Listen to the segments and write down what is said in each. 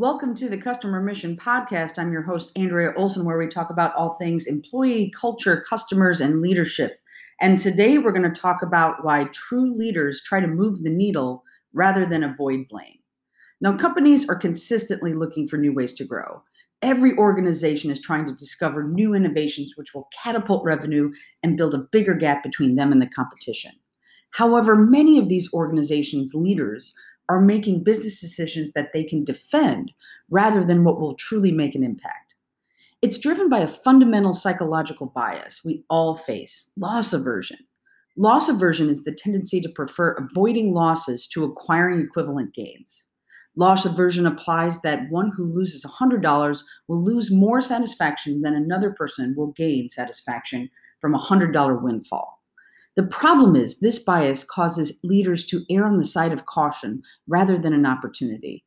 Welcome to the Customer Mission Podcast. I'm your host, Andrea Olson, where we talk about all things employee, culture, customers, and leadership. And today we're going to talk about why true leaders try to move the needle rather than avoid blame. Now, companies are consistently looking for new ways to grow. Every organization is trying to discover new innovations which will catapult revenue and build a bigger gap between them and the competition. However, many of these organizations' leaders are making business decisions that they can defend rather than what will truly make an impact. It's driven by a fundamental psychological bias we all face loss aversion. Loss aversion is the tendency to prefer avoiding losses to acquiring equivalent gains. Loss aversion applies that one who loses $100 will lose more satisfaction than another person will gain satisfaction from a $100 windfall. The problem is, this bias causes leaders to err on the side of caution rather than an opportunity.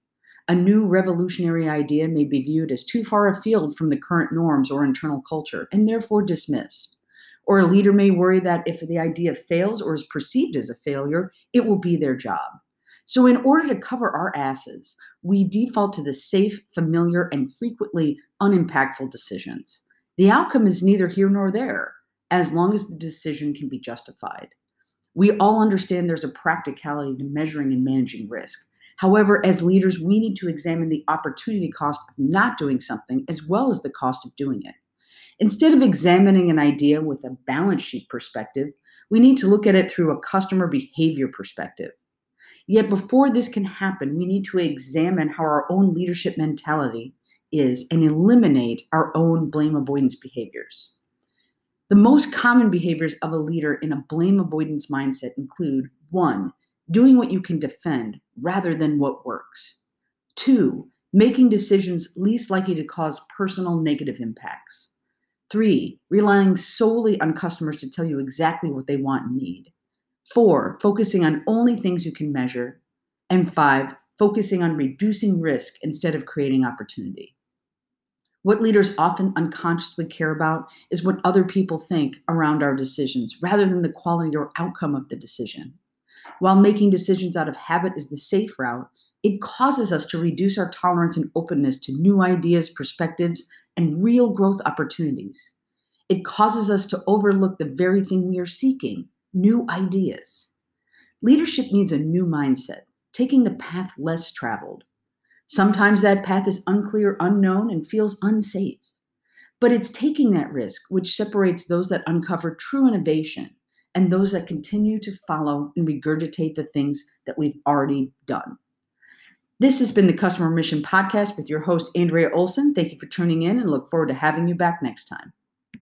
A new revolutionary idea may be viewed as too far afield from the current norms or internal culture and therefore dismissed. Or a leader may worry that if the idea fails or is perceived as a failure, it will be their job. So, in order to cover our asses, we default to the safe, familiar, and frequently unimpactful decisions. The outcome is neither here nor there as long as the decision can be justified. We all understand there's a practicality to measuring and managing risk. However, as leaders, we need to examine the opportunity cost of not doing something as well as the cost of doing it. Instead of examining an idea with a balance sheet perspective, we need to look at it through a customer behavior perspective. Yet, before this can happen, we need to examine how our own leadership mentality is and eliminate our own blame avoidance behaviors. The most common behaviors of a leader in a blame avoidance mindset include one, doing what you can defend rather than what works, two, making decisions least likely to cause personal negative impacts, three, relying solely on customers to tell you exactly what they want and need, four, focusing on only things you can measure, and five, focusing on reducing risk instead of creating opportunity. What leaders often unconsciously care about is what other people think around our decisions rather than the quality or outcome of the decision. While making decisions out of habit is the safe route, it causes us to reduce our tolerance and openness to new ideas, perspectives, and real growth opportunities. It causes us to overlook the very thing we are seeking new ideas. Leadership needs a new mindset, taking the path less traveled, Sometimes that path is unclear, unknown, and feels unsafe. But it's taking that risk which separates those that uncover true innovation and those that continue to follow and regurgitate the things that we've already done. This has been the Customer Mission Podcast with your host, Andrea Olson. Thank you for tuning in and look forward to having you back next time.